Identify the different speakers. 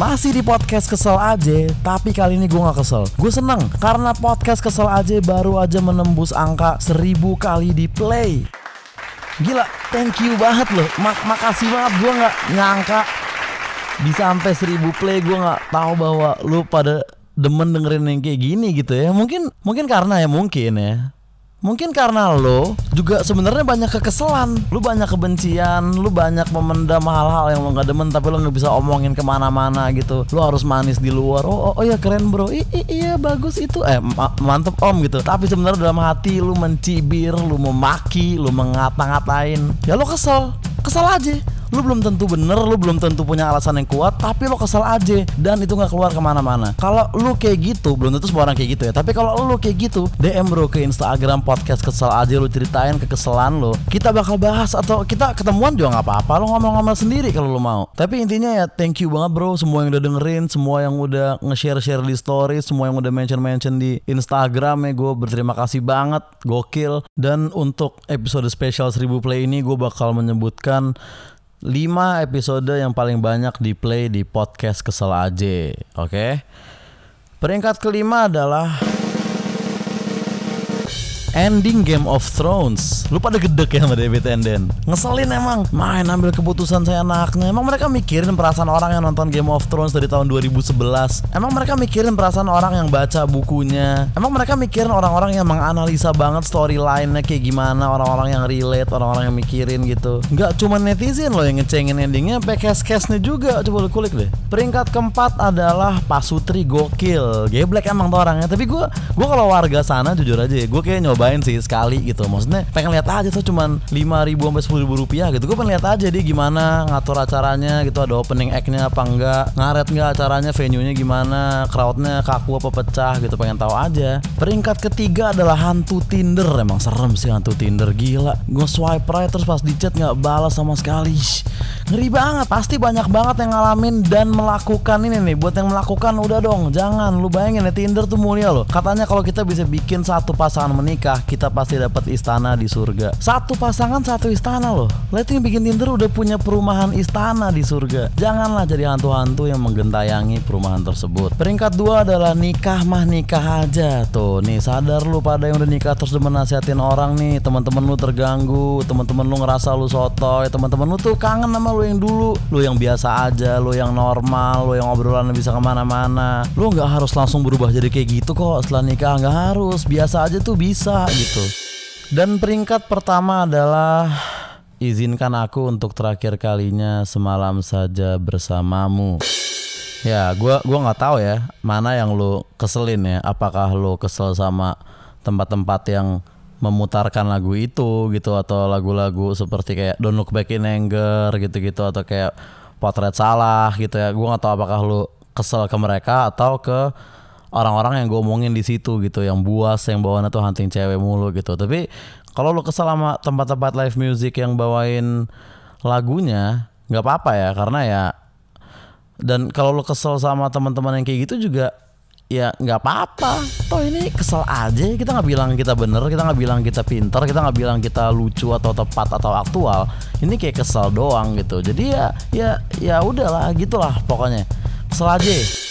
Speaker 1: Masih di podcast kesel aja, tapi kali ini gue gak kesel. Gue seneng karena podcast kesel aja baru aja menembus angka 1000 kali di play. Gila, thank you banget loh. Mak makasih banget gue nggak nyangka bisa sampai 1000 play. Gue nggak tahu bahwa lu pada demen dengerin yang kayak gini gitu ya. Mungkin mungkin karena ya mungkin ya. Mungkin karena lo juga sebenarnya banyak kekesalan, lu banyak kebencian, lu banyak memendam hal-hal yang lo nggak demen tapi lo nggak bisa omongin ke mana-mana gitu. Lo harus manis di luar. Oh, oh, oh ya keren bro. I, i, iya bagus itu. Eh ma mantep om gitu. Tapi sebenarnya dalam hati lu mencibir, lu memaki, lu mengata-ngatain. Ya lo kesel, kesel aja lu belum tentu bener, lu belum tentu punya alasan yang kuat, tapi lo kesel aja dan itu nggak keluar ke mana-mana. Kalau lu kayak gitu, belum tentu semua orang kayak gitu ya. Tapi kalau lu kayak gitu, DM bro ke Instagram podcast kesel aja lu ceritain kekesalan lu. Kita bakal bahas atau kita ketemuan juga nggak apa-apa. Lu ngomong-ngomong sendiri kalau lu mau. Tapi intinya ya thank you banget bro semua yang udah dengerin, semua yang udah nge-share-share di story, semua yang udah mention-mention di Instagram ya gue berterima kasih banget, gokil. Dan untuk episode spesial 1000 play ini gue bakal menyebutkan 5 episode yang paling banyak di play di podcast Kesel aja, oke? Okay? Peringkat kelima adalah ending Game of Thrones. Lu pada gedek ya sama David Tenden. Ngeselin emang. Main ambil keputusan saya anaknya. Emang mereka mikirin perasaan orang yang nonton Game of Thrones dari tahun 2011. Emang mereka mikirin perasaan orang yang baca bukunya. Emang mereka mikirin orang-orang yang menganalisa banget storyline-nya kayak gimana, orang-orang yang relate, orang-orang yang mikirin gitu. Nggak cuma netizen loh yang ngecengin endingnya, PKS-nya juga. Coba lu kulik deh. Peringkat keempat adalah Pasutri gokil. Geblek emang tuh orangnya. Tapi gue, gue kalau warga sana jujur aja, ya, gue kayak nyobain sih sekali gitu. Maksudnya pengen lihat aja tuh cuman lima ribu sampai sepuluh ribu rupiah gitu. Gue pengen lihat aja dia gimana ngatur acaranya gitu ada opening act-nya apa enggak ngaret nggak acaranya venue-nya gimana crowdnya kaku apa pecah gitu. Pengen tahu aja. Peringkat ketiga adalah hantu Tinder. Emang serem sih hantu Tinder gila. Gue swipe right terus pas di chat nggak balas sama sekali. Ngeri banget. Pasti banyak banget yang ngalamin dan melakukan ini nih. Buat yang melakukan udah dong. Jangan. Lu bayangin ya Tinder tuh mulia loh. Katanya kalau kita bisa bikin satu pasangan menikah nikah kita pasti dapat istana di surga. Satu pasangan satu istana loh. Yang bikin Tinder udah punya perumahan istana di surga. Janganlah jadi hantu-hantu yang menggentayangi perumahan tersebut. Peringkat dua adalah nikah mah nikah aja. Tuh nih sadar lu pada yang udah nikah terus udah menasihatin orang nih. Teman-teman lu terganggu, teman-teman lu ngerasa lu sotoy, teman-teman lu tuh kangen sama lu yang dulu. Lu yang biasa aja, lu yang normal, lu yang obrolan bisa ke mana-mana. Lu nggak harus langsung berubah jadi kayak gitu kok setelah nikah nggak harus. Biasa aja tuh bisa gitu. Dan peringkat pertama adalah izinkan aku untuk terakhir kalinya semalam saja bersamamu. Ya, gua gua nggak tahu ya mana yang lu keselin ya. Apakah lu kesel sama tempat-tempat yang memutarkan lagu itu gitu atau lagu-lagu seperti kayak Don't Look Back in Anger gitu-gitu atau kayak Potret Salah gitu ya. Gua nggak tahu apakah lu kesel ke mereka atau ke orang-orang yang gue omongin di situ gitu yang buas yang bawaannya tuh hunting cewek mulu gitu. Tapi kalau lo kesel sama tempat-tempat live music yang bawain lagunya nggak apa-apa ya karena ya dan kalau lo kesel sama teman-teman yang kayak gitu juga ya nggak apa-apa. Toh ini kesel aja kita nggak bilang kita bener kita nggak bilang kita pinter kita nggak bilang kita lucu atau tepat atau aktual. Ini kayak kesel doang gitu. Jadi ya ya ya udahlah gitulah pokoknya. Kesel aja